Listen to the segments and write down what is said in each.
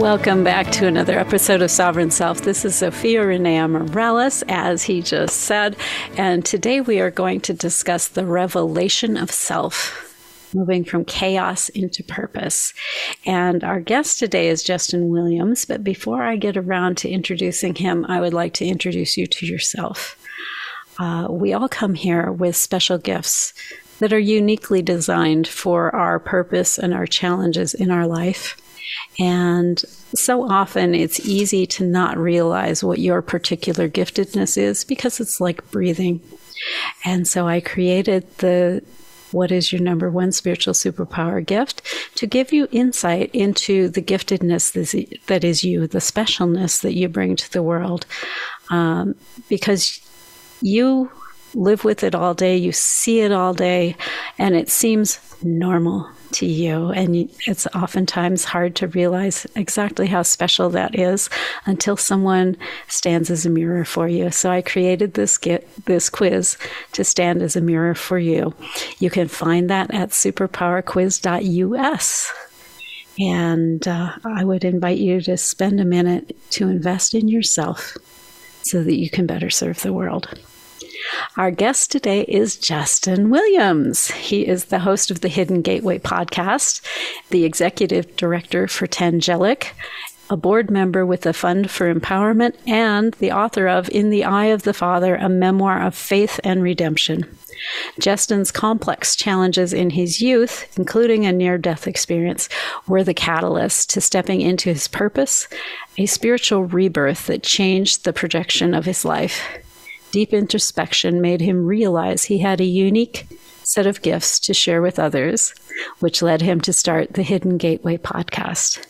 Welcome back to another episode of Sovereign Self. This is Zofia Renea Morales, as he just said, and today we are going to discuss the revelation of self, moving from chaos into purpose. And our guest today is Jesston Williams, but before I get around to introducing him, I would like to introduce you to yourself. Uh, we all come here with special gifts that are uniquely designed for our purpose and our challenges in our life. And so often it's easy to not realize what your particular giftedness is because it's like breathing. And so I created the what is your number one spiritual superpower gift to give you insight into the giftedness that is you, the specialness that you bring to the world. Um, because you live with it all day, you see it all day, and it seems normal to you. And it's oftentimes hard to realize exactly how special that is until someone stands as a mirror for you. So I created this get, this quiz to stand as a mirror for you. You can find that at superpowerquiz.us. And uh, I would invite you to spend a minute to invest in yourself so that you can better serve the world. Our guest today is Jesston Williams. He is the host of the Hidden Gateway podcast, the executive director for Tangelic, a board member with the Fund for Empowerment, and the author of In the Eye of the Father, a memoir of faith and redemption. Jesston's complex challenges in his youth, including a near death experience, were the catalyst to stepping into his purpose, a spiritual rebirth that changed the projection of his life. Deep introspection made him realize he had a unique set of gifts to share with others, which led him to start the Hidden Gateway podcast.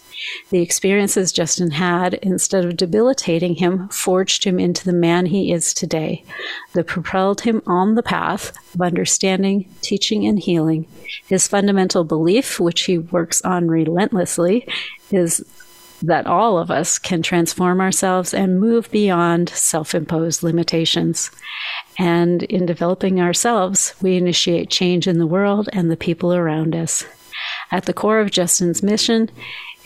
The experiences Jesston had, instead of debilitating him, forged him into the man he is today. That propelled him on the path of understanding, teaching, and healing. His fundamental belief, which he works on relentlessly, is that all of us can transform ourselves and move beyond self imposed limitations. And in developing ourselves, we initiate change in the world and the people around us. At the core of Jesston's mission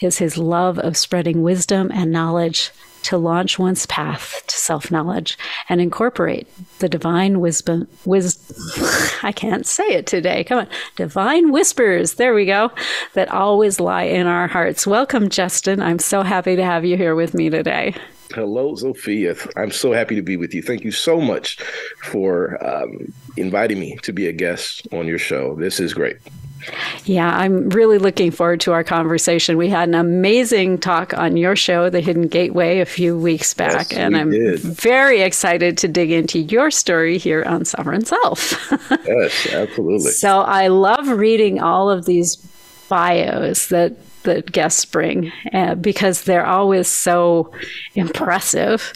is his love of spreading wisdom and knowledge to launch one's path to self knowledge and incorporate the divine wisdom. Wis- I can't say it today. Come on. Divine whispers. There we go. That always lie in our hearts. Welcome, Jesston. I'm so happy to have you here with me today. Hello, Zofia. I'm so happy to be with you. Thank you so much for um, inviting me to be a guest on your show. This is great. Yeah, I'm really looking forward to our conversation. We had an amazing talk on your show, The Hidden Gateway, a few weeks back, yes, and I'm did. very excited to dig into your story here on Sovereign Self. yes, absolutely. So I love reading all of these bios that that guests bring uh, because they're always so impressive.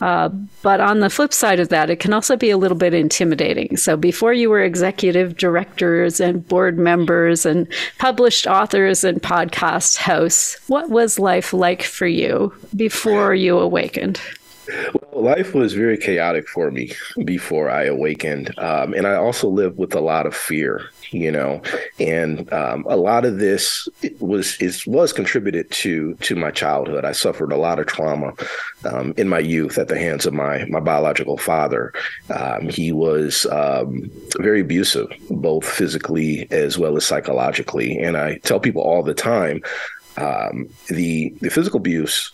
Uh, but on the flip side of that, it can also be a little bit intimidating. So before you were executive directors and board members and published authors and podcast hosts, what was life like for you before you awakened? Well, life was very chaotic for me before I awakened. Um, and I also lived with a lot of fear you know, and um, a lot of this was is was contributed to to my childhood. I suffered a lot of trauma um, in my youth at the hands of my my biological father. Um, he was um, very abusive, both physically as well as psychologically, and I tell people all the time um, the the physical abuse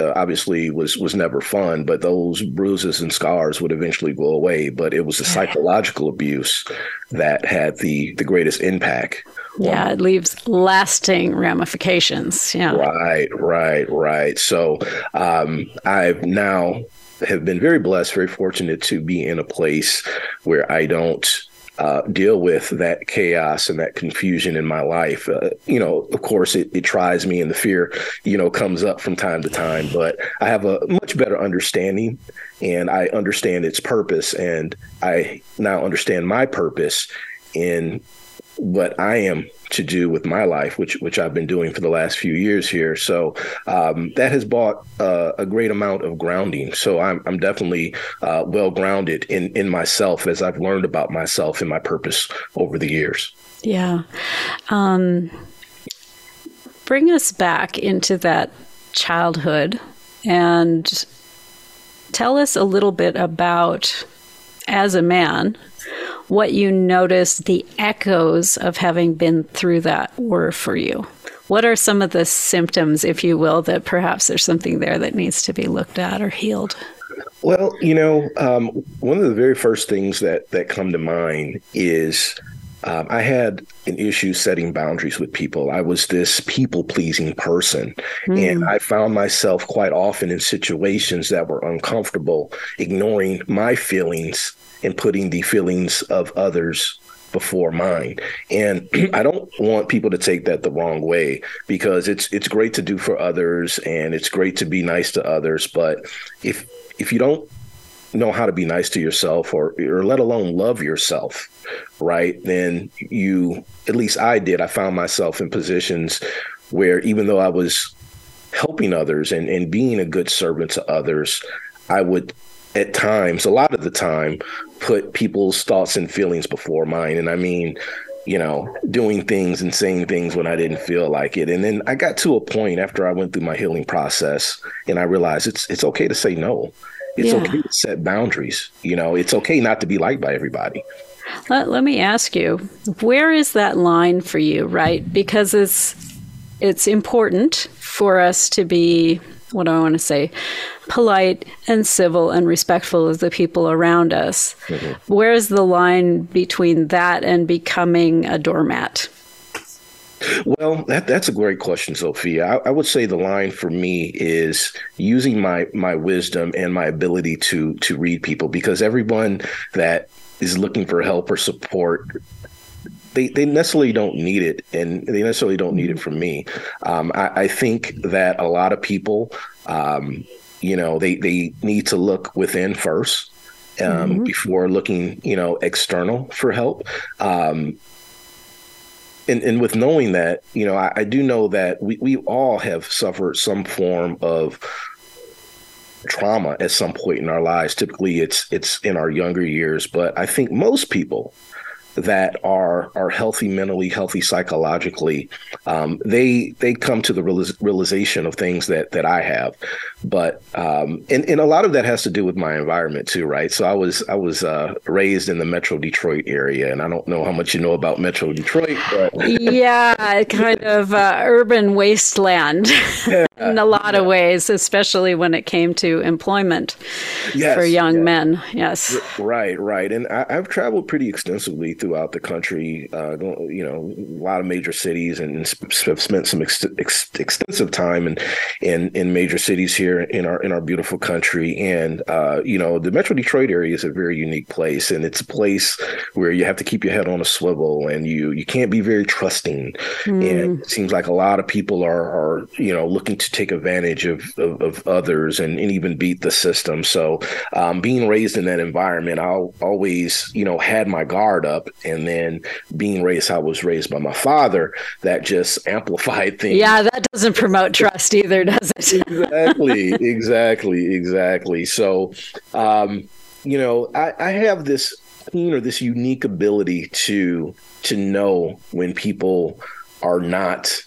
uh, obviously was was never fun, but those bruises and scars would eventually go away. But it was the psychological abuse that had the the greatest impact. Yeah, it leaves lasting ramifications. Yeah. Right, right, right. So um, I've now have been very blessed, very fortunate to be in a place where I don't uh, deal with that chaos and that confusion in my life. Uh, you know, of course, it, it tries me and the fear, you know, comes up from time to time, but I have a much better understanding and I understand its purpose and I now understand my purpose in what I am to do with my life, which which I've been doing for the last few years here. So um, that has bought uh, a great amount of grounding. So I'm I'm definitely uh, well grounded in in myself as I've learned about myself and my purpose over the years. Yeah. Um, bring us back into that childhood and tell us a little bit about as a man what you noticed the echoes of having been through that were for you. What are some of the symptoms, if you will, that perhaps there's something there that needs to be looked at or healed? Well, you know, um, one of the very first things that that come to mind is um, I had an issue setting boundaries with people. I was this people pleasing person. Mm. And I found myself quite often in situations that were uncomfortable, ignoring my feelings and putting the feelings of others before mine. And I don't want people to take that the wrong way because it's it's great to do for others and it's great to be nice to others, but if if you don't know how to be nice to yourself or or let alone love yourself, right? Then you at least I did. I found myself in positions where even though I was helping others and, and being a good servant to others, I would at times, a lot of the time, put people's thoughts and feelings before mine. And I mean, you know, doing things and saying things when I didn't feel like it. And then I got to a point after I went through my healing process and I realized it's it's okay to say no. It's yeah. okay to set boundaries. You know, it's okay not to be liked by everybody. Let, let me ask you, where is that line for you, right? Because it's it's important for us to be what do I want to say? Polite and civil and respectful of the people around us. Mm-hmm. Where's the line between that and becoming a doormat? Well, that that's a great question, Zofia. I, I, would say the line for me is using my my wisdom and my ability to to read people because everyone that is looking for help or support they, they necessarily don't need it and they necessarily don't need it from me. Um, I, I, think that a lot of people, um, you know, they, they need to look within first um, mm-hmm. before looking, you know, external for help. Um, and, and with knowing that, you know, I, I do know that we, we all have suffered some form of trauma at some point in our lives. Typically, it's it's in our younger years, but I think most people that are are healthy mentally, healthy psychologically, um, they they come to the realization of things that that I have. But um, and and a lot of that has to do with my environment too, right? So I was I was uh, raised in the Metro Detroit area, and I don't know how much you know about Metro Detroit, but yeah, kind of uh, urban wasteland yeah, in a lot yeah. of ways, especially when it came to employment yes, for young men. Yes, right, right, and I, I've traveled pretty extensively throughout the country. Uh, you know, a lot of major cities, and have spent some ex- ex- extensive time in, in in major cities here in our in our beautiful country. And uh, you know, the Metro Detroit area is a very unique place, and it's a place where you have to keep your head on a swivel, and you you can't be very trusting. Mm. And it seems like a lot of people are are you know looking to take advantage of of, of others and, and even beat the system. So, um, being raised in that environment, I always you know had my guard up and then being raised how I was raised by my father, that just amplified things. Yeah, that doesn't promote trust either, does it? exactly, exactly, exactly. So, um, you know, I, I have this, you know, this unique ability to to know when people are not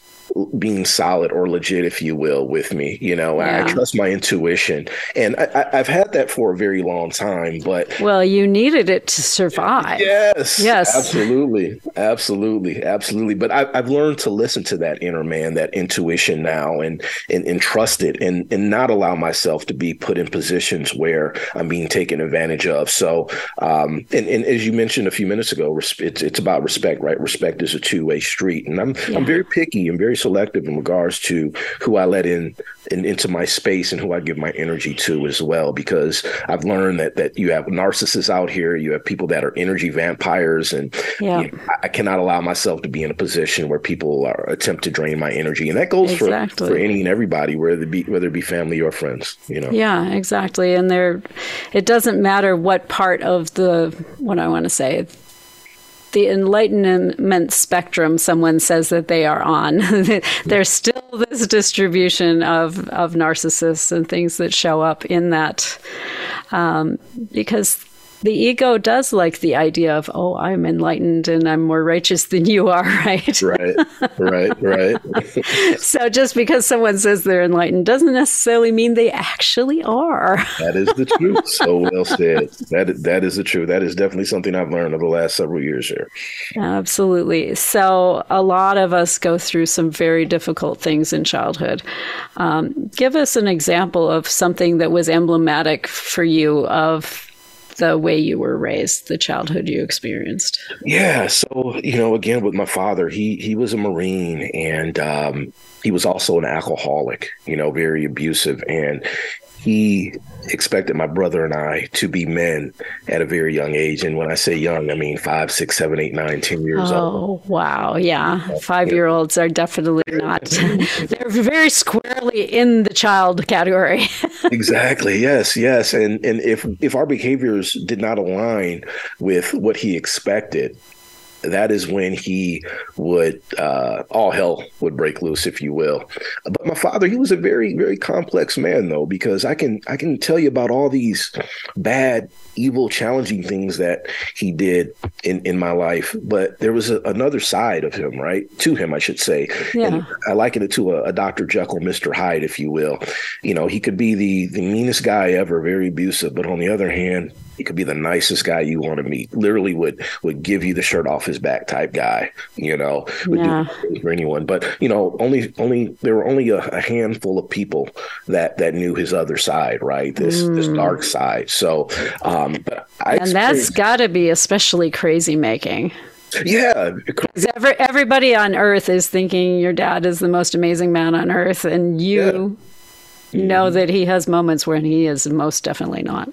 being solid or legit, if you will, with me. You know, yeah. I trust my intuition, and I, have had that for a very long time. But well, you needed it to survive. Yes, yes, absolutely, absolutely, absolutely. But I, have learned to listen to that inner man, that intuition now, and and, and trust it, and and not allow myself to be put in positions where I'm being taken advantage of. So, um, and and as you mentioned a few minutes ago, it's it's about respect, right? Respect is a two way street, and I'm yeah. I'm very picky and very selective in regards to who I let in, in, into my space and who I give my energy to as well. Because I've learned that that you have narcissists out here, you have people that are energy vampires, and yeah. you know, I, cannot allow myself to be in a position where people are attempt to drain my energy, and that goes exactly. for for any and everybody, whether it be whether it be family or friends. You know. Yeah, exactly. And there, it doesn't matter what part of the what I want to say the enlightenment spectrum someone says that they are on. There's still this distribution of, of narcissists and things that show up in that um, because the ego does like the idea of, oh, I'm enlightened and I'm more righteous than you are, right? Right, right, right. so just because someone says they're enlightened doesn't necessarily mean they actually are. that is the truth. So well said. That that is the truth. That is definitely something I've learned over the last several years here. Absolutely. So a lot of us go through some very difficult things in childhood. Um, give us an example of something that was emblematic for you of the way you were raised, the childhood you experienced? Yeah. So, you know, again, with my father, he he was a Marine and um, he was also an alcoholic, you know, very abusive. And he expected my brother and I to be men at a very young age. And when I say young, I mean five, six, seven, eight, nine, ten years oh, old. Oh, wow. Yeah. Five year olds are definitely not, they're very squarely in the child category. exactly. Yes. Yes. And, and if, if our behaviors did not align with what he expected, that is when he would uh, all hell would break loose, if you will. But my father, he was a very, very complex man, though, because I can I can tell you about all these bad, evil, challenging things that he did in in my life. But there was a, another side of him, right? To him, I should say. Yeah. And I liken it to a, a Dr. Jekyll, Mr. Hyde, if you will. You know, he could be the the meanest guy ever, very abusive, but on the other hand, he could be the nicest guy you want to meet. Literally would would give you the shirt off his back type guy. You know, would yeah. do for anyone. But you know, only only there were only a, a, handful of people that that knew his other side, right? This mm. this dark side. So, um, but I and that's got to be especially crazy making. Yeah. Every, everybody on earth is thinking your dad is the most amazing man on earth, and you yeah. know that he has moments when he is most definitely not.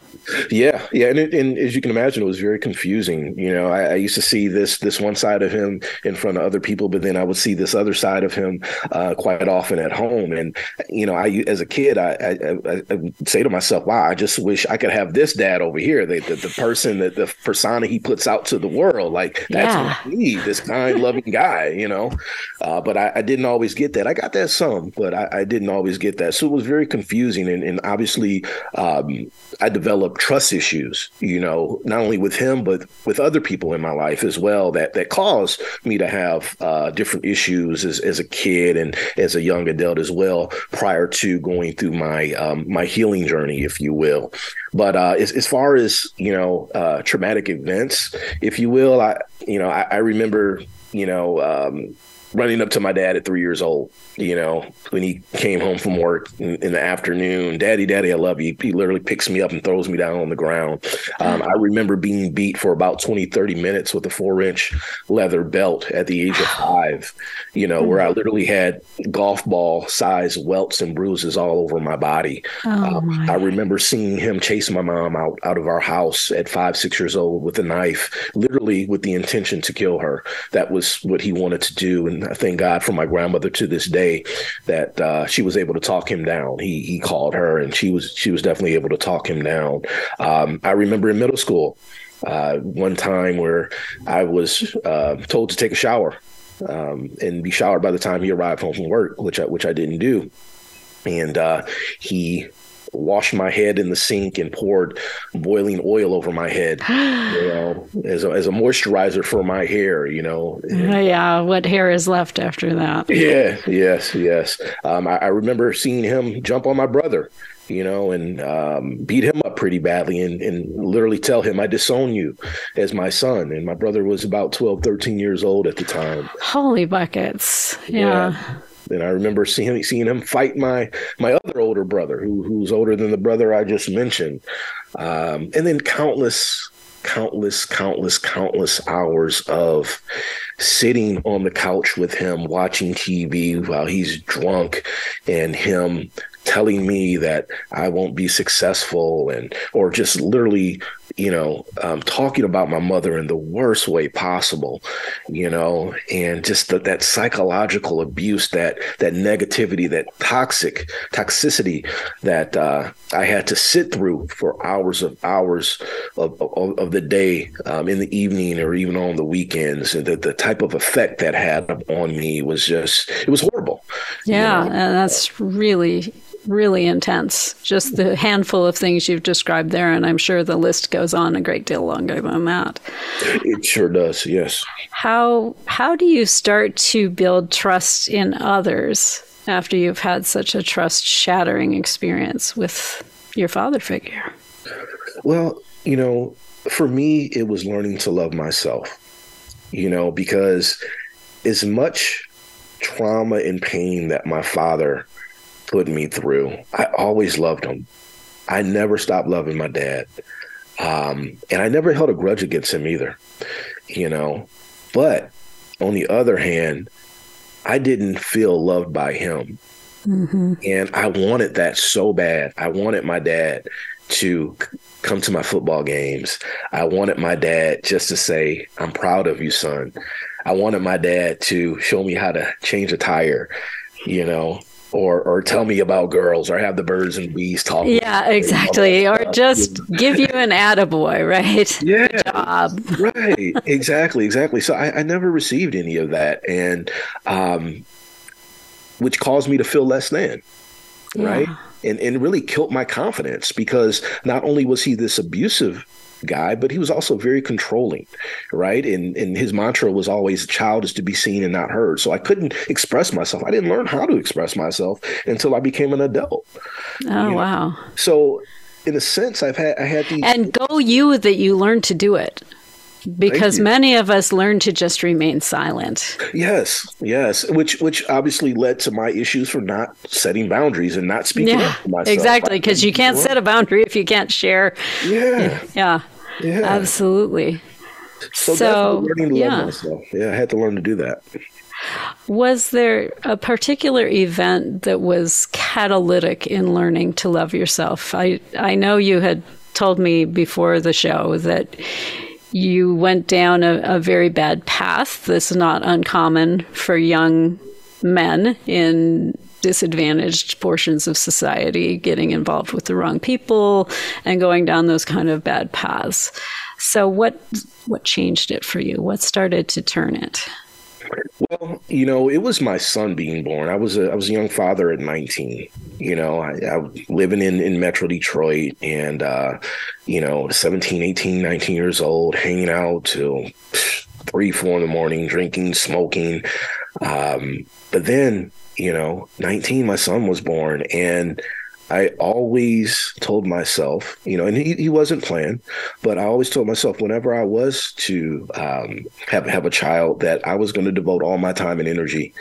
Yeah, yeah, and, it, and as you can imagine, it was very confusing. You know, I, I, used to see this this one side of him in front of other people, but then I would see this other side of him uh, quite often at home. And you know, I as a kid, I, I, I, would say to myself, "Wow, I just wish I could have this dad over here. The the, the person that the persona he puts out to the world. Like that's yeah. what I. This kind, loving guy. You know." Uh, but I, didn't always get that. I got that some, but I, didn't always get that. So it was very confusing, and, and obviously, um, I developed trust issues, you know, not only with him but with other people in my life as well that that caused me to have uh, different issues as, as a kid and as a young adult as well prior to going through my um, my healing journey, if you will. But uh, as, as far as you know, uh, traumatic events, if you will, I you know I, I remember you know. Um, running up to my dad at three years old, you know, when he came home from work in, in, the afternoon, Daddy, Daddy, I love you. He literally picks me up and throws me down on the ground. Um, I remember being beat for about 20, 30 minutes with a four inch leather belt at the age of five, you know, where I literally had golf ball size welts and bruises all over my body. Oh, um, my. I remember seeing him chase my mom out, out of our house at five, six years old with a knife, literally with the intention to kill her. That was what he wanted to do. And I thank God for my grandmother to this day that uh, she was able to talk him down. He he called her, and she was she was definitely able to talk him down. Um, I remember in middle school, uh, one time where I was uh, told to take a shower um, and be showered by the time he arrived home from work, which I, which I didn't do, and uh, he washed my head in the sink and poured boiling oil over my head, you know, as a, as a moisturizer for my hair, you know. Uh, yeah, what hair is left after that? Yeah, yes, yes. Um, I, I, remember seeing him jump on my brother, you know, and um, beat him up pretty badly and, and literally tell him, I disown you as my son. And my brother was about 12, 13 years old at the time. Holy buckets. yeah. yeah. And I remember seeing seeing him fight my my other older brother, who who's older than the brother I just mentioned, um, and then countless, countless, countless, countless hours of sitting on the couch with him watching TV while he's drunk, and him telling me that I won't be successful and or just literally you know, um, talking about my mother in the worst way possible, you know, and just the, that psychological abuse, that that negativity, that toxic toxicity that uh, I had to sit through for hours of hours of, of, of the day, um, in the evening, or even on the weekends, and the, the type of effect that had on me was just it was horrible. Yeah, you know? and that's really really intense. Just the handful of things you've described there, and I'm sure the list goes on a great deal longer than that. It sure does. Yes. How how do you start to build trust in others after you've had such a trust shattering experience with your father figure? Well, you know, for me, it was learning to love myself. You know, because as much trauma and pain that my father put me through. I always loved him. I never stopped loving my dad. Um, and I never held a grudge against him either, you know. But on the other hand, I didn't feel loved by him. Mm-hmm. And I wanted that so bad. I wanted my dad to come to my football games. I wanted my dad just to say, I'm proud of you, son. I wanted my dad to show me how to change a tire, you know or or tell me about girls or have the birds and bees talk. Yeah, exactly. Or just give you an attaboy, right? Yeah. job. right. Exactly. Exactly. So I, I, never received any of that. And um which caused me to feel less than. Right. Yeah. And and really killed my confidence because not only was he this abusive guy, but he was also very controlling, right? And and his mantra was always, "A child is to be seen and not heard." So I couldn't express myself. I didn't learn how to express myself until I became an adult. Oh you know? wow! So, in a sense, I've had I had these and go you that you learned to do it because many of us learn to just remain silent. Yes, yes, which which obviously led to my issues for not setting boundaries and not speaking yeah. Exactly, because you can't set a boundary if you can't share. Yeah, yeah, yeah, absolutely. So, so learning to yeah. love myself. Yeah, I had to learn to do that. Was there a particular event that was catalytic in learning to love yourself? I I know you had told me before the show that you went down a, a very bad path. This is not uncommon for young men in disadvantaged portions of society getting involved with the wrong people and going down those kind of bad paths. So what what changed it for you? What started to turn it? Well, you know, it was my son being born. I was a I was a young father at 19. You know, I, I living in in Metro Detroit and uh, you know, 17, 18, 19 years old, hanging out till three, four in the morning, drinking, smoking. Um, but then, you know, 19, my son was born and I always told myself, you know, and he, he wasn't planned, but I always told myself whenever I was to um, have have a child that I was going to devote all my time and energy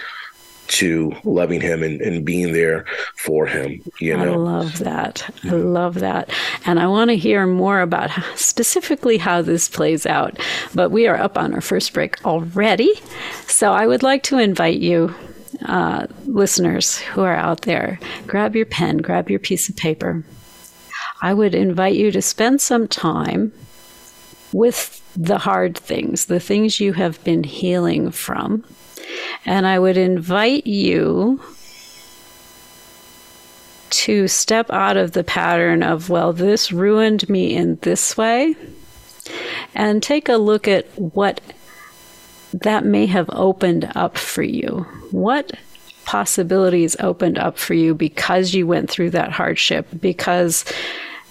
to loving him and, and being there for him. You know, I love that. I love that, and I want to hear more about specifically how this plays out. But we are up on our first break already, so I would like to invite you uh, listeners who are out there, grab your pen, grab your piece of paper. I would invite you to spend some time with the hard things, the things you have been healing from. And I would invite you to step out of the pattern of, well, this ruined me in this way, and take a look at what that may have opened up for you? What possibilities opened up for you because you went through that hardship? Because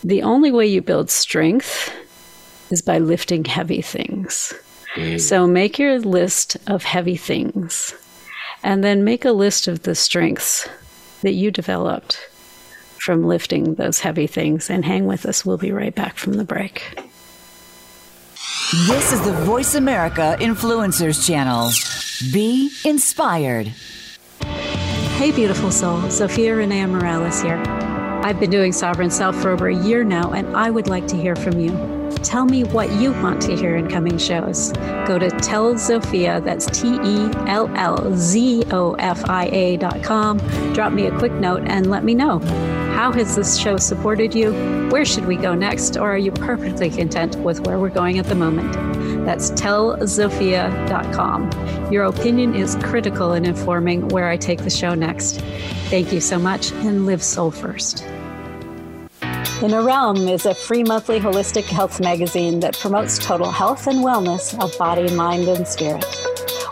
the only way you build strength is by lifting heavy things. Mm. So make your list of heavy things and then make a list of the strengths that you developed from lifting those heavy things and hang with us. We'll be right back from the break. This is the Voice America Influencers Channel. Be inspired. Hey, beautiful soul. Zofia Renea Morales here. I've been doing Sovereign Self for over a year now, and I would like to hear from you. Tell me what you want to hear in coming shows. Go to Tell Zofia, that's T E L L Z O F I A dot com. Drop me a quick note and let me know. How has this show supported you? Where should we go next? Or are you perfectly content with where we're going at the moment? That's tellzofia.com. Your opinion is critical in informing where I take the show next. Thank you so much and live soul first. Inner Realm is a free monthly holistic health magazine that promotes total health and wellness of body, mind, and spirit.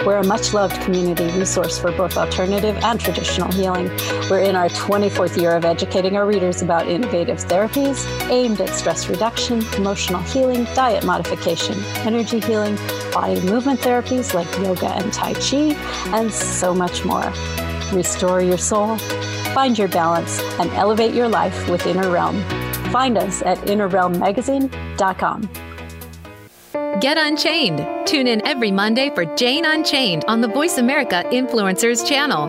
We're a much loved community resource for both alternative and traditional healing. We're in our 24th year of educating our readers about innovative therapies aimed at stress reduction, emotional healing, diet modification, energy healing, body movement therapies like yoga and Tai Chi, and so much more. Restore your soul, find your balance, and elevate your life with Inner Realm. Find us at innerrealmmagazine.com. Get Unchained. Tune in every Monday for Jane Unchained on the Voice America Influencers channel,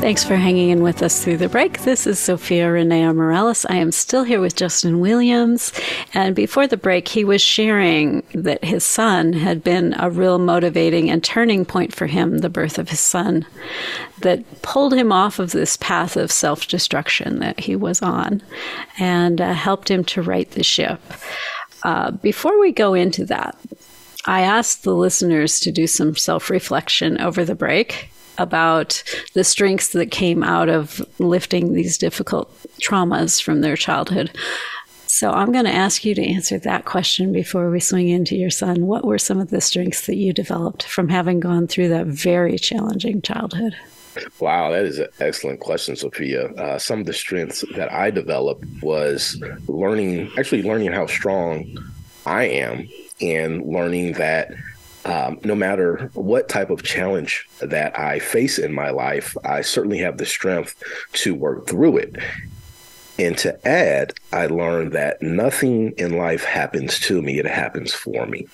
Thanks for hanging in with us through the break. This is Zofia Renea Morales. I am still here with Jesston Williams. And before the break, he was sharing that his son had been a real motivating and turning point for him, the birth of his son, that pulled him off of this path of self destruction that he was on and uh, helped him to right the ship. Uh, before we go into that, I asked the listeners to do some self reflection over the break about the strengths that came out of lifting these difficult traumas from their childhood. So I'm going to ask you to answer that question before we swing into your son. What were some of the strengths that you developed from having gone through that very challenging childhood? Wow, that is an excellent question, Zofia. Uh, some of the strengths that I developed was learning, actually learning how strong I am and learning that um, no matter what type of challenge that I face in my life, I certainly have the strength to work through it. And to add, I learned that nothing in life happens to me, it happens for me.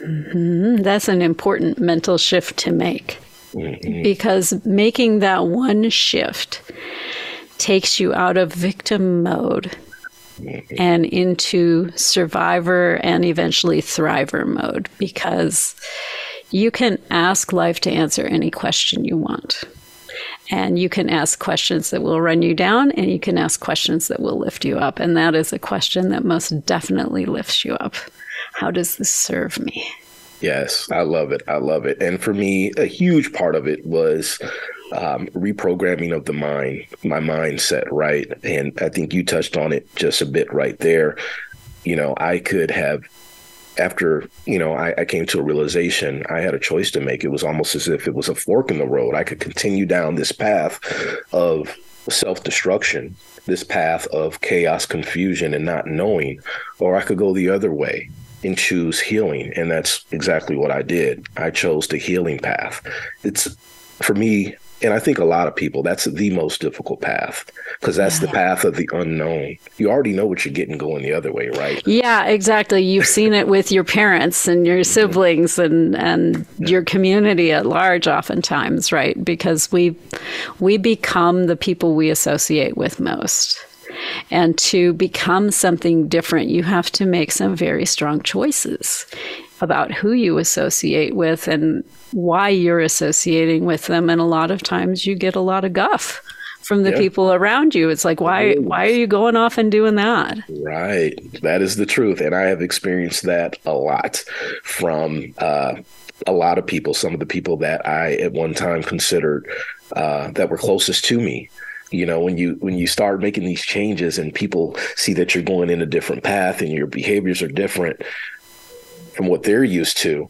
Mm-hmm. That's an important mental shift to make mm-hmm. because making that one shift takes you out of victim mode and into survivor and eventually thriver mode because you can ask life to answer any question you want. And you can ask questions that will run you down, and you can ask questions that will lift you up. And that is a question that most definitely lifts you up. How does this serve me? Yes, I love it. I love it. And for me, a huge part of it was um, reprogramming of the mind, my mindset, right? And I think you touched on it just a bit right there. You know, I could have, after, you know, I, I came to a realization, I had a choice to make. It was almost as if it was a fork in the road. I could continue down this path of self destruction, this path of chaos, confusion, and not knowing, or I could go the other way and choose healing. And that's exactly what I did. I chose the healing path. It's for me, and I think a lot of people, that's the most difficult path because that's yeah. the path of the unknown. You already know what you're getting going the other way, right? Yeah, exactly. You've seen it with your parents and your siblings and, and your community at large oftentimes, right? Because we we become the people we associate with most. And to become something different, you have to make some very strong choices about who you associate with and why you're associating with them. And a lot of times you get a lot of guff from the Yeah. people around you. It's like, why, why are you going off and doing that? Right. That is the truth. And I have experienced that a lot from uh, a lot of people, some of the people that I at one time considered uh, that were closest to me. You know, when you when you start making these changes and people see that you're going in a different path and your behaviors are different from what they're used to,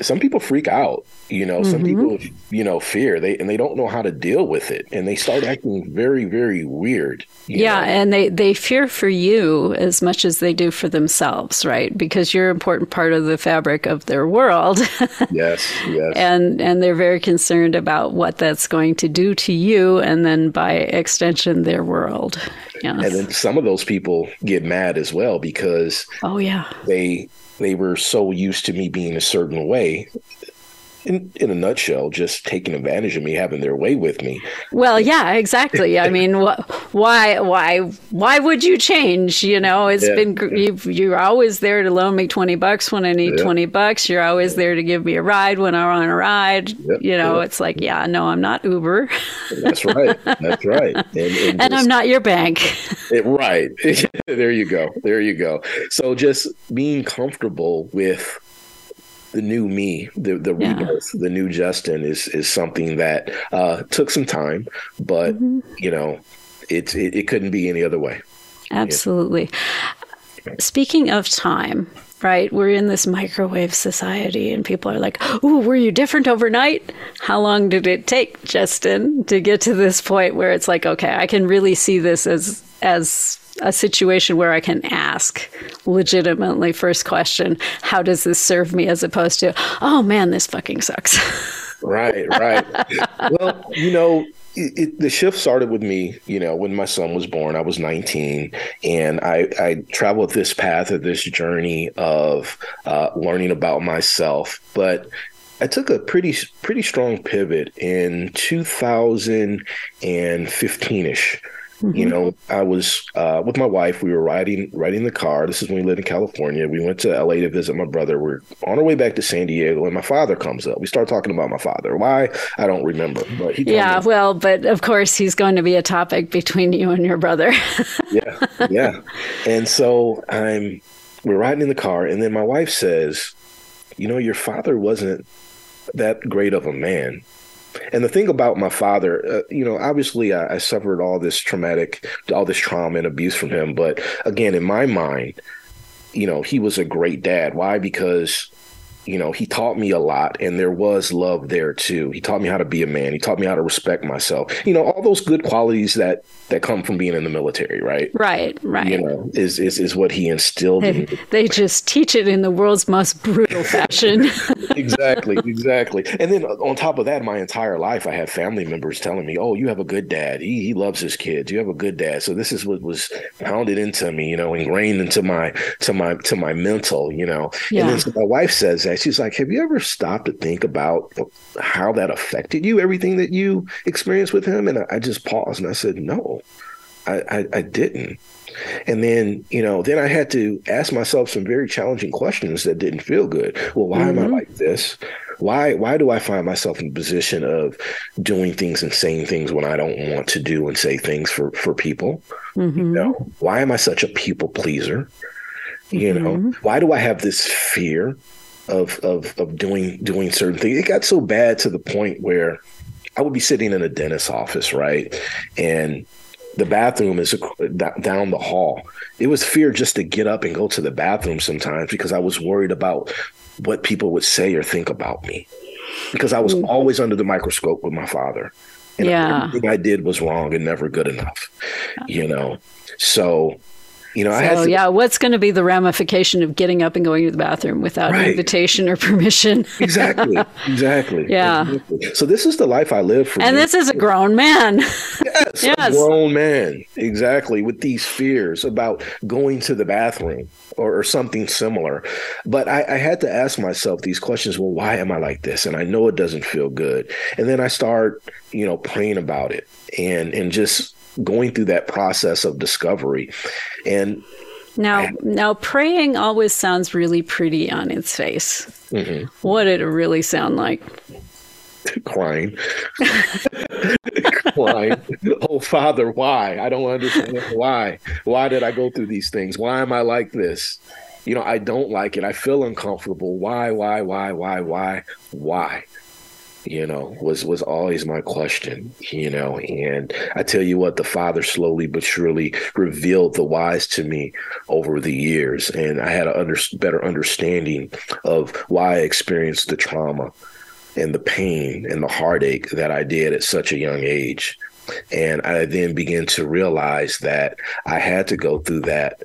some people freak out. You know, some mm-hmm. people you know fear they and they don't know how to deal with it and they start acting very very weird. Yeah, know? and they they fear for you as much as they do for themselves, right? Because you're an important part of the fabric of their world. Yes. Yes. and and they're very concerned about what that's going to do to you and then by extension their world. Yes. and then some of those people get mad as well because oh yeah. they they were so used to me being a certain way in in a nutshell just taking advantage of me having their way with me Well, yeah, exactly. I mean, wh- why, why, why would you change? You know, it's Yeah. been you've, you're always there to loan me twenty bucks when I need Yeah. twenty bucks. You're always there to give me a ride when I want a ride. Yep, You know, yep. it's like, yeah, no, I'm not Uber, that's right that's right and, and, and I'm not your bank. it- right there you go there you go so just being comfortable with the new me, the the Yeah. rebirth, the new Jesston is is something that uh, took some time, but Mm-hmm. you know, it's it, it couldn't be any other way. Absolutely. Speaking of time, right? We're in this microwave society, and people are like, "Ooh, were you different overnight? How long did it take, Jesston, to get to this point where it's like, okay, I can really see this as as a situation where I can ask legitimately first question, how does this serve me as opposed to, oh man, this fucking sucks. Right, right. well, you know, it, it, the shift started with me, you know, when my son was born. I was 19, and I, I traveled this path of this journey of uh, learning about myself. But I took a pretty pretty strong pivot in 2015 ish. You know, I was uh, with my wife. We were riding riding the car. This is when we lived in California. We went to LA to visit my brother. We're on our way back to San Diego, and my father comes up. We start talking about my father. Why I don't remember, but he. yeah, up. well, but of course, he's going to be a topic between you and your brother. yeah, yeah. And so I'm we're riding in the car, and then my wife says, "You know, your father wasn't that great of a man." And the thing about my father, uh, you know, obviously I, I suffered all this traumatic, all this trauma and abuse from him. But again, in my mind, you know, he was a great dad. Why? Because you know, he taught me a lot and there was love there too. He taught me how to be a man. He taught me how to respect myself. You know, all those good qualities that that come from being in the military, right? right, right. You know, is is is what he instilled in They, me. they just teach it in the world's most brutal fashion. exactly, exactly. And then on top of that, my entire life, I had family members telling me, "Oh, you have a good dad. He he loves his kids. You have a good dad." So this is what was pounded into me, you know, ingrained into my to my to my mental, you know. Yeah. And then so my wife says that she's like, "Have you ever stopped to think about how that affected you? Everything that you experienced with him?" And I, I just paused and I said, "No, I, I, I didn't." And then, you know, then I had to ask myself some very challenging questions that didn't feel good. Well, why am I mm-hmm. like this? Why why do I find myself in a position of doing things and saying things when I don't want to do and say things for for people? You mm-hmm. know, why am I such a people pleaser? You know, mm-hmm. why do I have this fear of of of doing doing certain things? It got so bad to the point where I would be sitting in a dentist's office, right? And the bathroom is down the hall. It was fear just to get up and go to the bathroom sometimes because I was worried about what people would say or think about me. Because I was mm-hmm. always under the microscope with my father. And Yeah. everything I did was wrong and never good enough. You know. So, you know, I had So, to yeah, what's going to be the ramification of getting up and going to the bathroom without Right. invitation or permission? exactly, exactly. Yeah. exactly. So this is the life I live for. and me. this is a grown man. Yes, Yes. a grown man, exactly, with these fears about going to the bathroom or, or something similar. But I, I had to ask myself these questions. Well, why am I like this? And I know it doesn't feel good. And then I start, you know, praying about it and and just going through that process of discovery. And Now, now praying always sounds really pretty on its face. Mm-hmm. What did it really sound like? crying, why? oh, Father, why? I don't understand why. Why did I go through these things? Why am I like this? You know, I don't like it. I feel uncomfortable. Why, why, why, why, why, why? You know was was always my question you know and i tell you what the father slowly but surely revealed the whys to me over the years and i had a under, better understanding of why i experienced the trauma and the pain and the heartache that i did at such a young age and i then began to realize that i had to go through that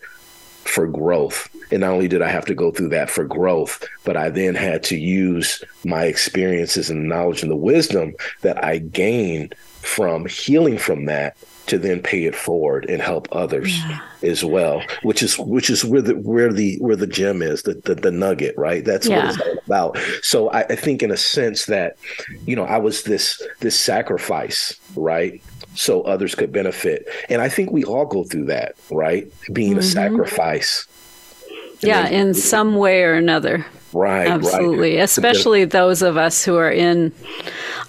for growth. And not only did I have to go through that for growth, but I then had to use my experiences and knowledge and the wisdom that I gained from healing from that to then pay it forward and help others yeah. as well which is which is where the where the where the gem is the the, the nugget right that's yeah. what it's all about so I, I think in a sense that you know i was this this sacrifice right so others could benefit. And I think we all go through that, right? Being mm-hmm. a sacrifice. Yeah, in some way or another. Right. Absolutely. Right. Especially those of us who are in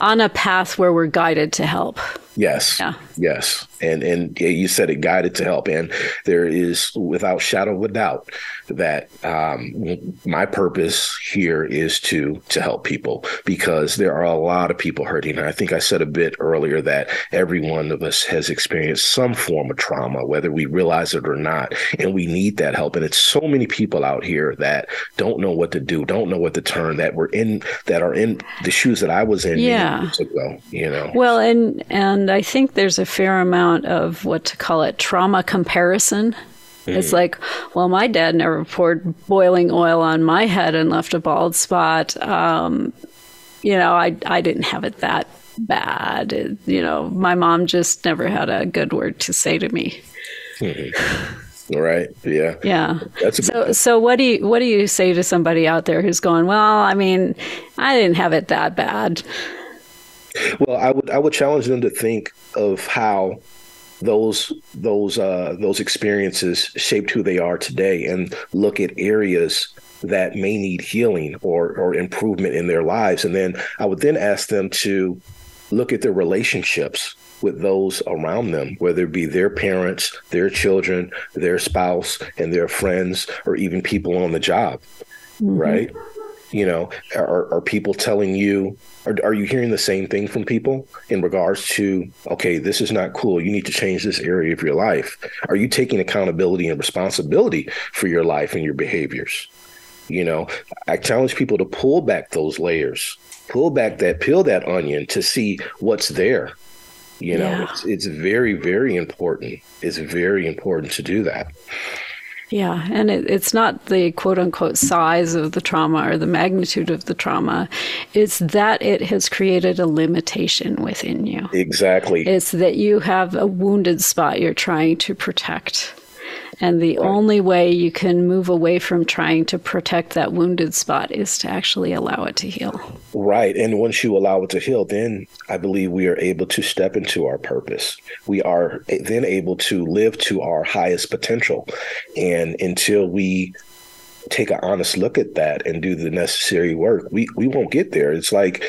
on a path where we're guided to help. Yes. Yeah. Yes. And and you said it guided to help. And there is without shadow of a doubt that um, my purpose here is to to help people because there are a lot of people hurting. And I think I said a bit earlier that every one of us has experienced some form of trauma, whether we realize it or not, and we need that help. And it's so many people out here that don't know what to do, don't know what to turn, that were in that are in the shoes that I was in yeah. Years ago. You know. Well, and and I think there's a fair amount of what to call it trauma comparison it's like, well, my dad never poured boiling oil on my head and left a bald spot. Um, you know, I I didn't have it that bad. It, you know, my mom just never had a good word to say to me. Mm-hmm. Right. Yeah. Yeah. That's so. So what do you what do you say to somebody out there who's going? Well, I mean, I didn't have it that bad. Well, I would I would challenge them to think of how those those uh, those experiences shaped who they are today, and look at areas that may need healing or or improvement in their lives. And then I would then ask them to look at their relationships with those around them, whether it be their parents, their children, their spouse, and their friends, or even people on the job. Mm-hmm. Right? You know, are, are people telling you are, are you hearing the same thing from people in regards to, okay, this is not cool. You need to change this area of your life? Are you taking accountability and responsibility for your life and your behaviors? You know, I challenge people to pull back those layers, pull back that, peel that onion to see what's there. You know, yeah. it's, it's very, very important. It's very important to do that. Yeah, and it, it's not the quote unquote size of the trauma or the magnitude of the trauma. It's that it has created a limitation within you. Exactly. It's that you have a wounded spot you're trying to protect. And the right. only way you can move away from trying to protect that wounded spot is to actually allow it to heal. Right. And once you allow it to heal, then I believe we are able to step into our purpose. We are then able to live to our highest potential. And until we take an honest look at that and do the necessary work, we, we won't get there. It's like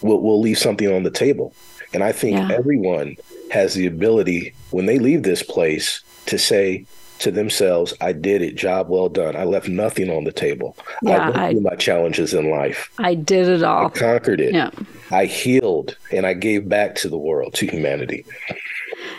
we'll, we'll leave something on the table. And I think yeah. everyone has the ability when they leave this place to say, to themselves, I did it, job well done. I left nothing on the table. Yeah, I went through my challenges in life. I did it all. I conquered it. Yeah. I healed and I gave back to the world, to humanity.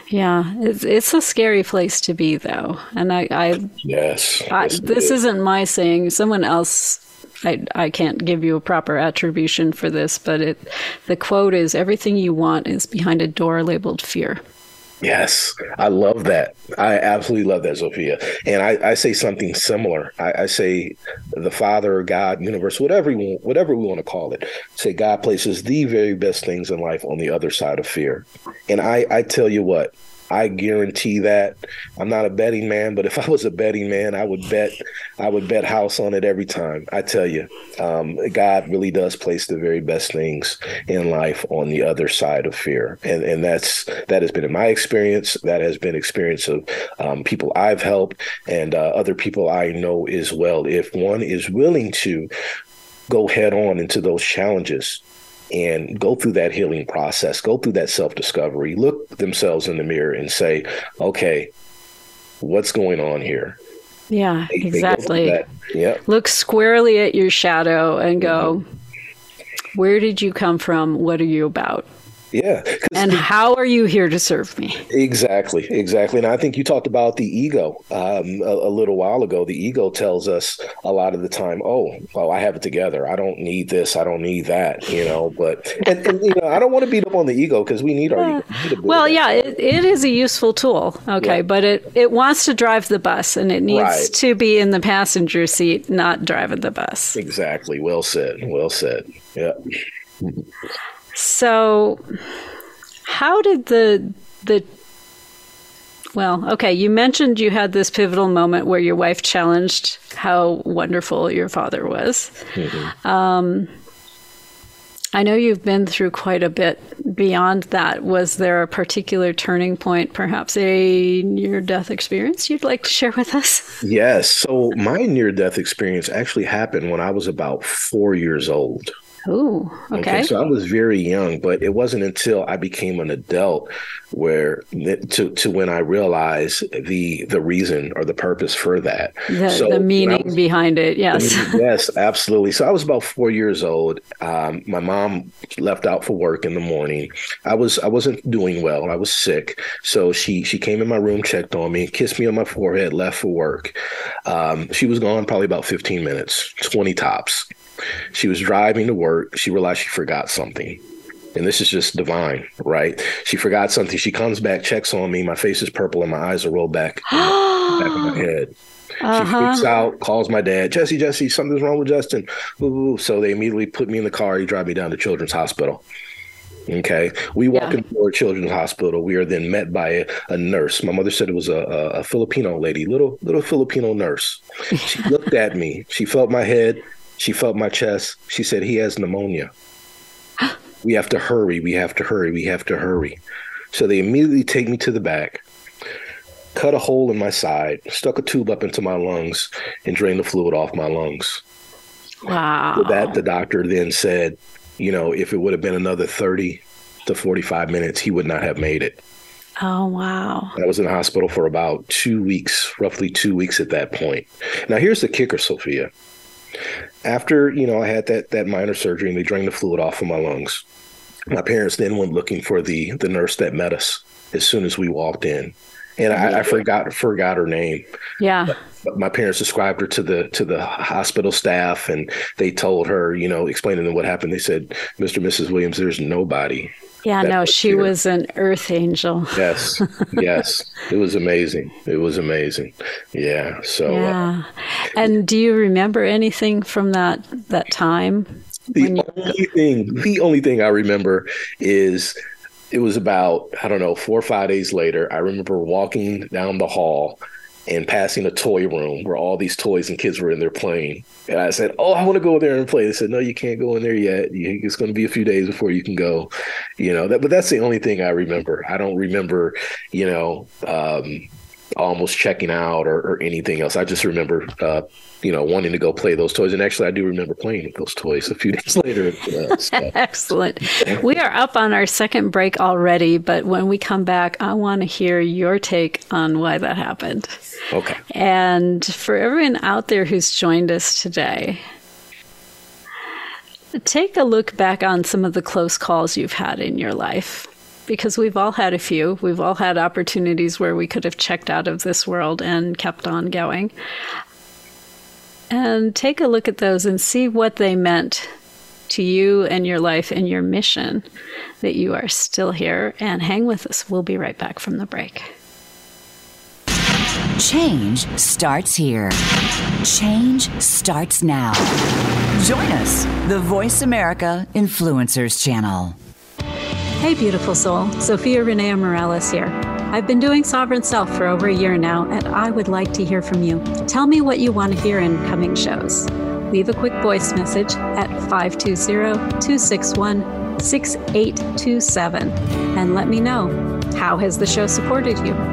Yeah, it's it's a scary place to be though. And I, I Yes. I, yes this is. isn't my saying. Someone else I, I can't give you a proper attribution for this, but it the quote is everything you want is behind a door labeled fear. Yes, I love that. I absolutely love that, Zofia. And I, I say something similar. I, I, say the Father, God, universe, whatever we, whatever we want to call it. Say God places the very best things in life on the other side of fear. And I, I tell you what, I guarantee that I'm not a betting man, but if I was a betting man, I would bet I would bet house on it every time. I tell you, um, God really does place the very best things in life on the other side of fear, and and that's that has been in my experience. That has been experience of um, people I've helped and uh, other people I know as well. If one is willing to go head on into those challenges and go through that healing process, go through that self discovery, look themselves in the mirror and say, okay, what's going on here? Yeah, They- they exactly. that. Yep. Look squarely at your shadow and go, mm-hmm. where did you come from? What are you about? Yeah. And how are you here to serve me? Exactly, exactly. And I think you talked about the ego um, a, a little while ago. The ego tells us a lot of the time, "Oh, well, I have it together. I don't need this. I don't need that." You know, but and, and you know, I don't want to beat up on the ego because we need our ego. We Well, yeah, it, it is a useful tool. Okay, Yeah. but it, it wants to drive the bus and it needs Right. to be in the passenger seat, not driving the bus. exactly. Well said. Well said. Yeah. So, how did the the well, okay, you mentioned you had this pivotal moment where your wife challenged how wonderful your father was. Um, I know you've been through quite a bit beyond that. Was there a particular turning point, perhaps a near death experience you'd like to share with us? Yes. So my near death experience actually happened when I was about four years old. Oh, okay. So I was very young, but it wasn't until I became an adult where to to when I realized the the reason or the purpose for that. The, So the meaning was- behind it, yes. yes, absolutely. So I was about four years old. Um, my mom left out for work in the morning. I was I wasn't doing well. I was sick. So she she came in my room, checked on me, kissed me on my forehead, left for work. Um, she was gone probably about 15 minutes, 20 tops. She was driving to work. She realized she forgot something. And this is just divine, right? She forgot something. She comes back, checks on me. My face is purple and my eyes are rolled back, back of my head. She uh-huh. freaks out, calls my dad, Jesse, Jesse, something's wrong with Jesston. Ooh, so they immediately put me in the car. He drive me down to Children's Hospital. Okay. We walk Yeah. into a children's hospital. We are then met by a, a nurse. My mother said it was a, a, a Filipino lady, little little Filipino nurse. She looked at me. She felt my head. She felt my chest. She said, He has pneumonia. we have to hurry. We have to hurry. We have to hurry. So they immediately take me to the back, cut a hole in my side, stuck a tube up into my lungs, and drained the fluid off my lungs. Wow. With that, the doctor then said, you know, if it would have been another 30 to 45 minutes, he would not have made it. Oh, wow. I was in the hospital for about two weeks, roughly two weeks at that point. Now, here's the kicker, Zofia. After, you know, I had that, that minor surgery and they drained the fluid off of my lungs, my parents then went looking for the, the nurse that met us as soon as we walked in. And I, I forgot forgot her name. Yeah. But my parents described her to the to the hospital staff, and they told her, you know, explaining them what happened. They said, "Mr. and Mrs. Williams, there's nobody." Yeah, no, was she here." was an earth angel. Yes, yes, it was amazing. It was amazing. Yeah. So uh, Yeah. And do you remember anything from that that time? the only thing, the only thing I remember is it was about I don't know four or five days later. I remember walking down the hall and passing a toy room where all these toys and kids were in there playing. And I said, "Oh, I want to go there and play." They said, "No, you can't go in there yet. It's going to be a few days before you can go." You know that, but that's the only thing I remember. I don't remember, you know, um, almost checking out or, or anything else. I just remember, uh, you know, wanting to go play those toys. And actually, I do remember playing with those toys a few days later. Uh, so- Excellent. We are up on our second break already, but when we come back, I want to hear your take on why that happened. okay. And for everyone out there who's joined us today, take a look back on some of the close calls you've had in your life. Because we've all had a few. We've all had opportunities where we could have checked out of this world and kept on going. And take a look at those and see what they meant to you and your life and your mission that you are still here. And hang with us. We'll be right back from the break. Change starts here. Change starts now. Join us, the Voice America Influencers Channel. Hey, beautiful soul. Zofia Renea Morales here. I've been doing Sovereign Self for over a year now, and I would like to hear from you. Tell me what you want to hear in coming shows. Leave a quick voice message at 520 261 6827 and let me know how has the show supported you?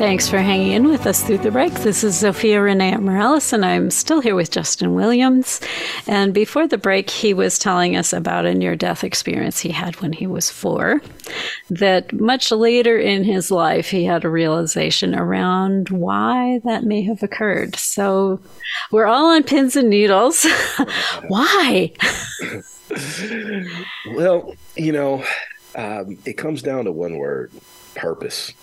Thanks for hanging in with us through the break. This is Zofia Renea Morales, and I'm still here with Jesston Williams. And before the break, he was telling us about a near death experience he had when he was four. That much later in his life, he had a realization around why that may have occurred. So we're all on pins and needles. why? well, you know, um, it comes down to one word purpose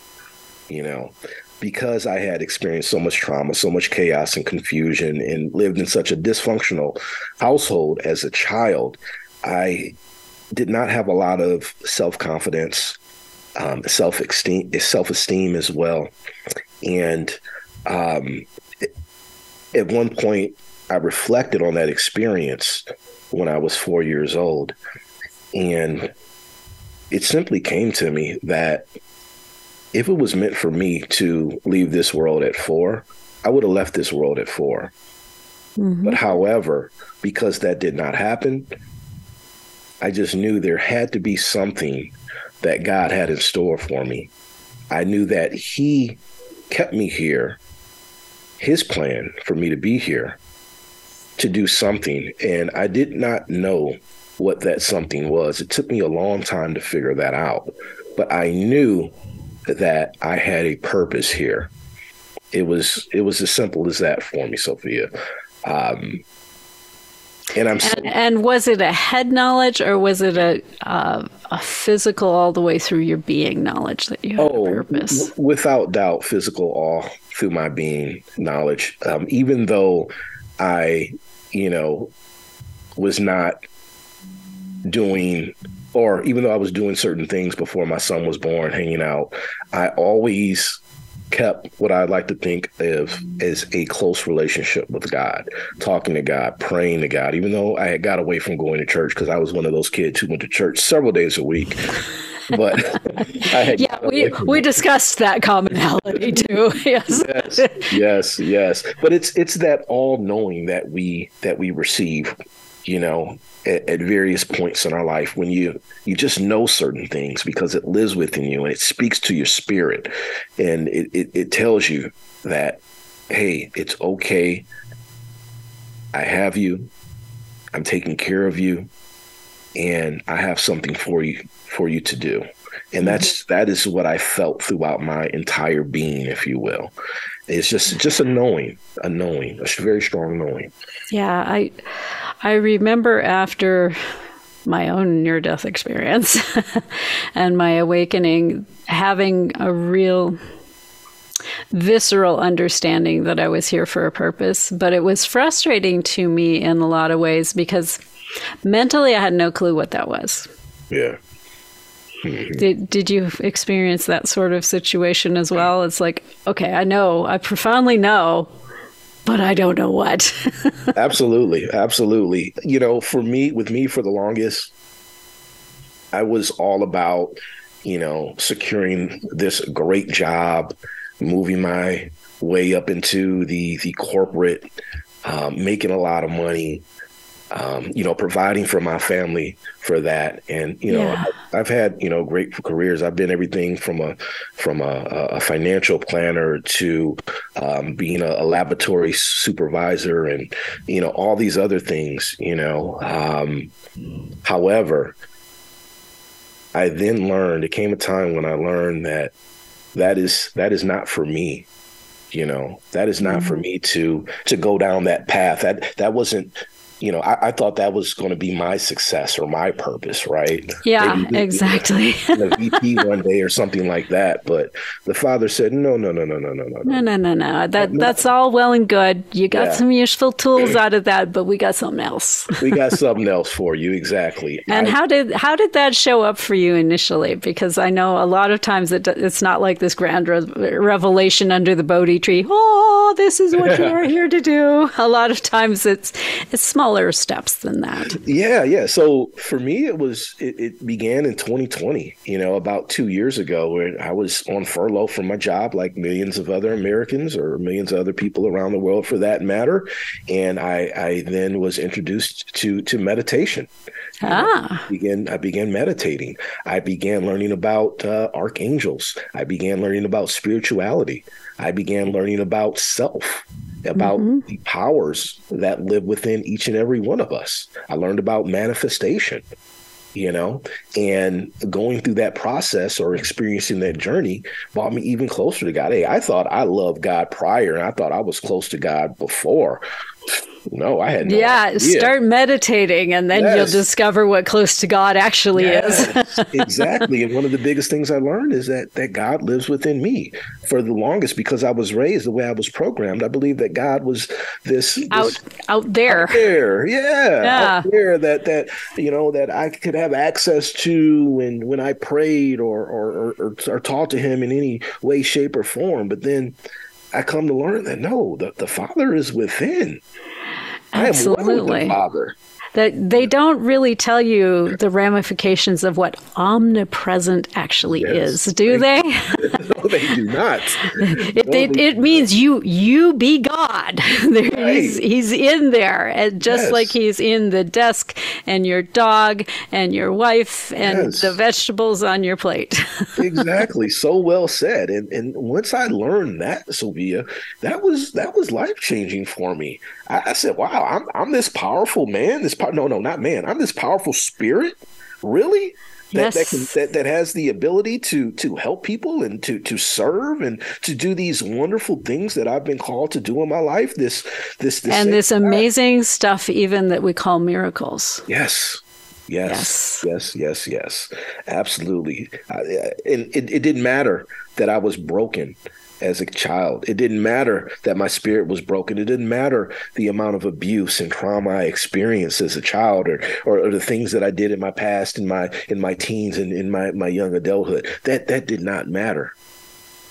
you know, because I had experienced so much trauma, so much chaos and confusion, and lived in such a dysfunctional household as a child, I did not have a lot of self confidence, um, self esteem, self esteem as well, and um, at one point, I reflected on that experience when I was four years old, and it simply came to me that if it was meant for me to leave this world at four, I would have left this world at 4 mm-hmm. But however, because that did not happen, I just knew there had to be something that God had in store for me. I knew that He kept me here, His plan for me to be here, to do something. And I did not know what that something was. It took me a long time to figure that out. But I knew that I had a purpose here. It was it was as simple as that for me, Zofia. Um, and I'm and, and, was it a head knowledge or was it a uh, a physical all the way through your being knowledge that you had oh, a purpose? W- without doubt, physical all through my being knowledge. Um, even though I, you know, was not doing or even though I was doing certain things before my son was born, hanging out, I always kept what I like to think of as a close relationship with God, talking to God, praying to God, even though I had got away from going to church because I was one of those kids who went to church several days a week. But yeah, we we discussed that commonality too. yes. yes, yes, yes. But it's it's that all knowing that we that we receive you know, at, at, various points in our life when you you just know certain things because it lives within you and it speaks to your spirit. And it, it, it tells you that hey it's okay. I have you. I'm taking care of you. And i have something for you for you to do. And that's mm-hmm. that is what i felt throughout my entire being if you will it's just just a knowing a knowing a very strong knowing yeah i I remember after my own near death experience and my awakening, having a real visceral understanding that I was here for a purpose. But it was frustrating to me in a lot of ways because mentally I had no clue what that was. Yeah. Did did you experience that sort of situation as well? It's like, okay, I know, I profoundly know, but I don't know what. absolutely, absolutely. You know, for me, with me, for the longest, I was all about, you know, securing this great job, moving my way up into the the corporate, um, making a lot of money, um, you know, providing for my family for that. And you know, yeah. I, have had you know great careers. I've been everything from a from a, a financial planner to um, being a, a, laboratory supervisor, and you know all these other things. You know, um, however, I then learned. It came a time when I learned that that is that is not for me you know that is not mm-hmm. for me to to go down that path that that wasn't you know, I, I, thought that was going to be my success or my purpose, right? Yeah, Maybe, exactly. a VP one day or something like that. But the father said, no, no, no, no, no, no, no, no, no, no, no. That that's all well and good. You got yeah. some useful tools out of that, but we got something else. we got something else for you, exactly. And I, how did how did that show up for you initially? Because I know a lot of times it, it's not like this grand re- revelation under the Bodhi tree. Oh, this is what you are here to do. A lot of times it's it's small smaller steps than that. Yeah, yeah. So for me, it was it, it, began in 2020. You know, about two years ago, where I was on furlough from my job, like millions of other Americans or millions of other people around the world, for that matter. And I, I then was introduced to to meditation. Ah. I began I began meditating. I began learning about uh, archangels. I began learning about spirituality. I began learning about self about mm-hmm. the powers that live within each and every one of us. I learned about manifestation, you know, and going through that process or experiencing that journey brought me even closer to God. Hey, I thought I loved God prior and I thought I was close to God before. No, I had no Yeah, idea. start meditating and then yes. you'll discover what close to God actually yes, is. exactly. And one of the biggest things I learned is that that God lives within me. For the longest because I was raised the way I was programmed, I believe that God was this, this out out there. Out there. Yeah, yeah. Out there that that you know that I could have access to when when I prayed or or, or, or talked to him in any way shape or form. But then I come to learn that no, the, the Father is within. Absolutely. I am the Father that they don't really tell you the ramifications of what omnipresent actually yes, is, do they? no, they do not. it, no, it, it, means you you be God. right. he's, he's in there, and just yes. like he's in the desk and your dog and your wife and yes. the vegetables on your plate. exactly. So well said. And and once I learned that, Sylvia, that was that was life changing for me. I, I said, "Wow, I'm I'm this powerful man. This po- no, no, not man. I'm this powerful spirit. Really." That, yes. that, can, that that has the ability to to help people and to to serve and to do these wonderful things that I've been called to do in my life. This this, this and this amazing stuff, even that we call miracles. Yes, Yes, yes, yes, yes, yes. Absolutely. Uh, and it, it didn't matter that I was broken as a child. It didn't matter that my spirit was broken. It didn't matter the amount of abuse and trauma I experienced as a child or, or, or the things that I did in my past in my in my teens and in my, my young adulthood. That that did not matter.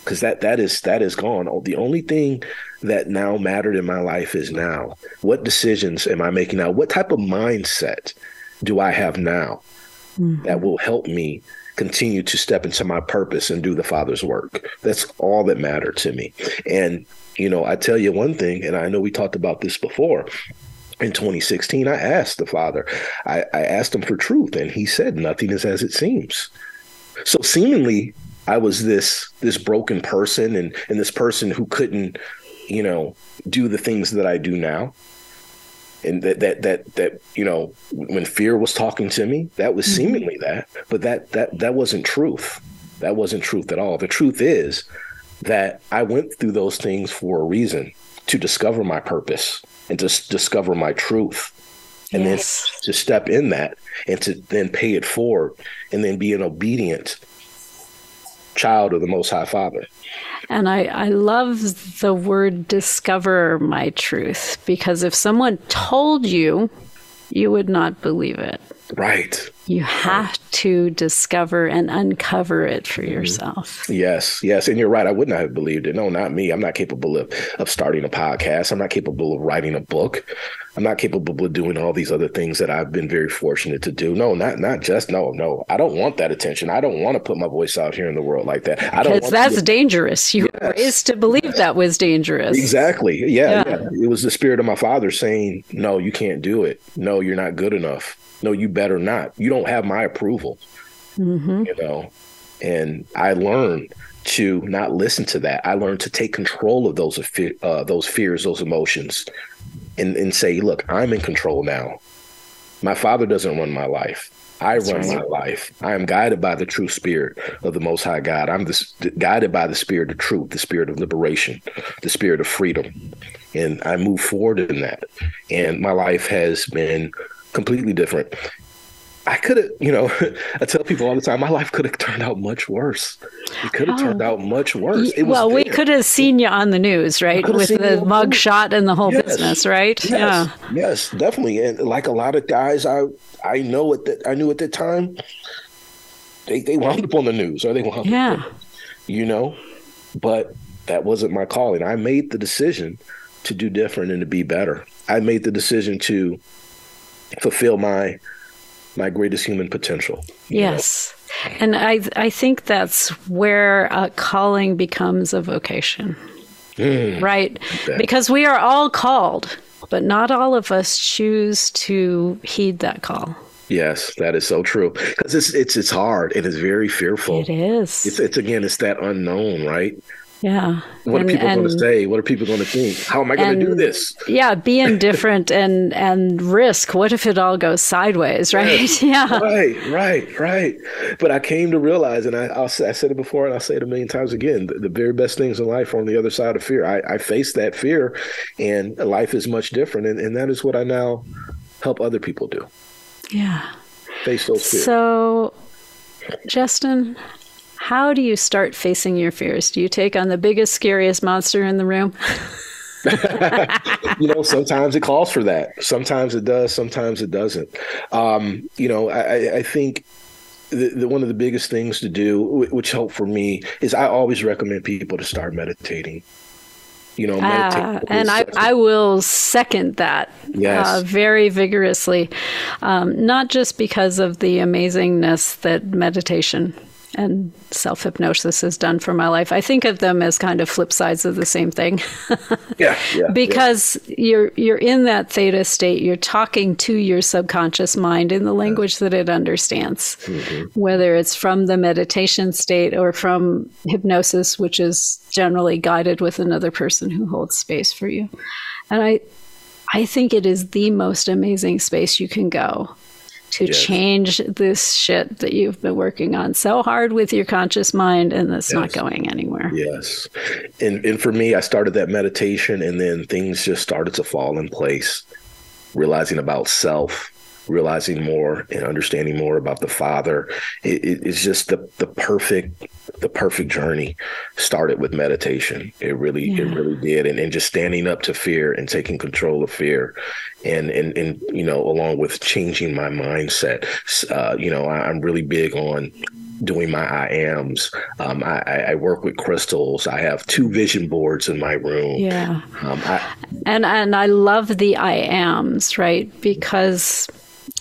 Cause that that is that is gone. The only thing that now mattered in my life is now. What decisions am I making now? What type of mindset do I have now mm-hmm. that will help me continue to step into my purpose and do the Father's work. That's all that mattered to me. And, you know, I tell you one thing, and I know we talked about this before. In 2016, I asked the Father, I, I asked him for truth, and he said, Nothing is as it seems. So seemingly, I was this this broken person and and this person who couldn't, you know, do the things that I do now and that that that that you know when fear was talking to me that was mm-hmm. seemingly that but that that that wasn't truth that wasn't truth at all the truth is that i went through those things for a reason to discover my purpose and to s- discover my truth and yes. then to step in that and to then pay it forward and then be an obedient child of the Most High Father. And I, I love the word discover my truth because if someone told you, you would not believe it. Right. You have to discover and uncover it for mm-hmm. yourself. Yes, yes. And you're right. I would not have believed it. No, not me. I'm not capable of, of starting a podcast. I'm not capable of writing a book. I'm not capable of doing all these other things that I've been very fortunate to do. No, not not just no, no. I don't want that attention. I don't want to put my voice out here in the world like that. I don't Because that's dangerous. You were Yes. raised to believe that was dangerous. Exactly. Yeah, Yeah. yeah. It was the spirit of my father saying, "No, you can't do it. No, you're not good enough. No, you better not. You don't have my approval." You know, and I learned to not listen to that. I learned to take control of those fe- uh, those fears, those emotions, and and say, "Look, I'm in control now. My father doesn't run my life." I run my life. I am guided by the true spirit of the Most High God. I'm this, guided by the spirit of truth, the spirit of liberation, the spirit of freedom. And I move forward in that. And my life has been completely different. I could have, you know, I tell people all the time, my life could have turned out much worse. It could have oh. turned out much worse. It was well, we could have seen you on the news, right? With the mug news. shot and the whole Yes. business, right? Yes, Yeah. yes, definitely. And like a lot of guys, I I know at that I knew at the time, they they wound up on the news or they wound Yeah. up, you know, but that wasn't my calling. I made the decision to do different and to be better. I made the decision to fulfill my my greatest human potential. you know? Yes. And I I think that's where a calling becomes a vocation. Mm, right? bet. Because we are all called, but not all of us choose to heed that call. Yes, that is so true. Because it's it's it's hard and it's very fearful. It is. It's it's again, it's that unknown, right? Yeah. What And- are people going to say? What are people going to think? How am I going to do this? Yeah, be indifferent and and risk. What if it all goes sideways, right? Yeah. Right, right, right. But I came to realize, and I, I'll I said it before, and I'll say it a million times again: the, the very best things in life are on the other side of fear. I, I faced that fear, and life is much different, and, and that is what I now help other people do: Yeah. face those fears. So, Jesston, how do you start facing your fears? Do you take on the biggest, scariest monster in the room? you know, sometimes it calls for that. Sometimes it does. Sometimes it doesn't. Um, you know, I, I- think the, the, one of the biggest things to do, which helped for me, is I always recommend people to start meditating. You know, meditate. and I, I will second that Yes. uh, very vigorously, um, not just because of the amazingness that meditation and self hypnosis has done for my life. I think of them as kind of flip sides of the same thing. yeah, yeah, because you're you're in that theta state you're talking to your subconscious mind in the language that it understands Mm-hmm. whether it's from the meditation state or from hypnosis which is generally guided with another person who holds space for you and i i think it is the most amazing space you can go to Yes. change this shit that you've been working on so hard with your conscious mind and that's not going anywhere Yes. And and for me, I started that meditation and then things just started to fall in place. Realizing about self, realizing more and understanding more about the Father. It, it- it's just the the perfect the perfect journey started with meditation. It really it really did. And and just standing up to fear and taking control of fear. And and and you know, along with changing my mindset. Uh, you know, I, I'm really big on doing my I ams. Um, I, I I work with crystals. I have two vision boards in my room. yeah Um, I, And and I love the I ams, right? Because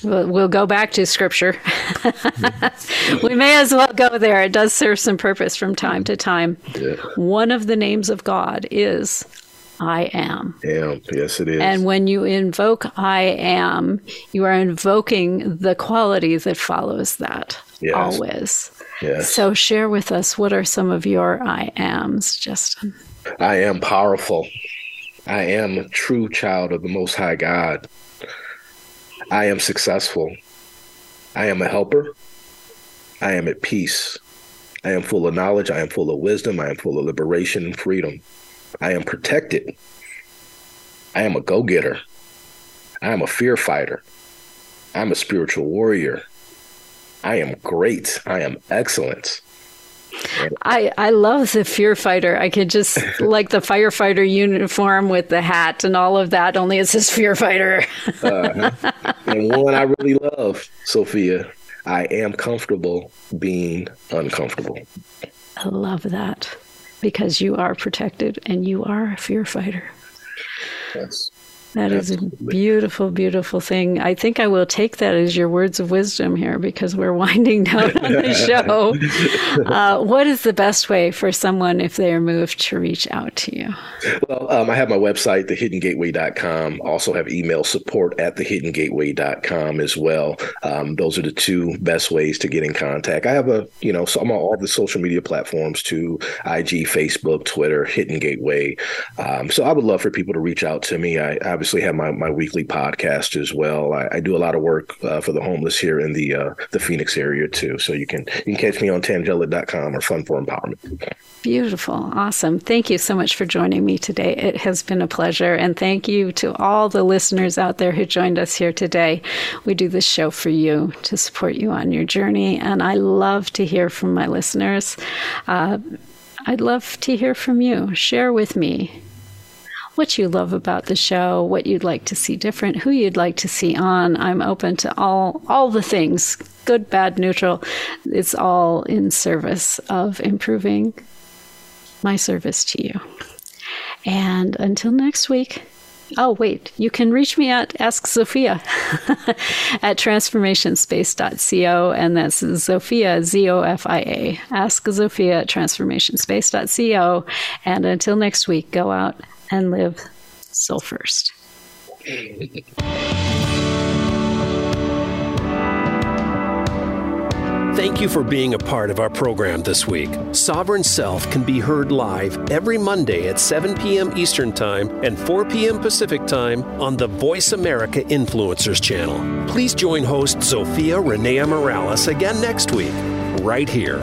we'll, we'll go back to scripture. we may as well go there. It does serve some purpose from time to time. yeah, One of the names of God is I am. am. Yes, it is. And when you invoke I am, you are invoking the quality that follows that Yes. always. yes. So share with us what are some of your I ams, Jesston? I am powerful. I am a true child of the Most High God. I am successful. I am a helper. I am at peace. I am full of knowledge. I am full of wisdom. I am full of liberation and freedom. I am protected. I am a go getter. I am a fear fighter. I'm a spiritual warrior. I am great. I am excellent. I, I love the fear fighter. I could just like the firefighter uniform with the hat and all of that, only it says fear fighter. uh, and one I really love, Zofia, I am comfortable being uncomfortable. I love that because you are protected and you are a fear fighter. Yes. That is a beautiful, beautiful thing. I think I will take that as your words of wisdom here because we're winding down on the show. Uh, what is the best way for someone, if they are moved, to reach out to you? Well, um, I have my website, thehiddengateway.com. Also have email support at thehiddengateway.com as well. Um, those are the two best ways to get in contact. I have a, you know, so I'm on all the social media platforms too IG, Facebook, Twitter, Hidden Gateway. Um, so I would love for people to reach out to me. I, I obviously have my, my weekly podcast as well. I, I do a lot of work uh, for the homeless here in the uh, the Phoenix area too. So you can you can catch me on tangela.com or Fun for Empowerment. Beautiful. Awesome. Thank you so much for joining me today. It has been a pleasure. And thank you to all the listeners out there who joined us here today. We do this show for you to support you on your journey. And I love to hear from my listeners. Uh, I'd love to hear from you. Share with me what you love about the show, what you'd like to see different, who you'd like to see on. I'm open to all all the things, good, bad, neutral. It's all in service of improving my service to you. And until next week, Oh, wait, you can reach me at Ask Zofia at transformationspace.co, and that's Zofia, Z O F I A. Ask Zofia at transformationspace.co. And until next week, go out and live soul first. Thank you for being a part of our program this week. Sovereign Self can be heard live every Monday at 7 p.m. Eastern Time and 4 p.m. Pacific Time on the Voice America Influencers channel. Please join host Zofia Renea Morales again next week, right here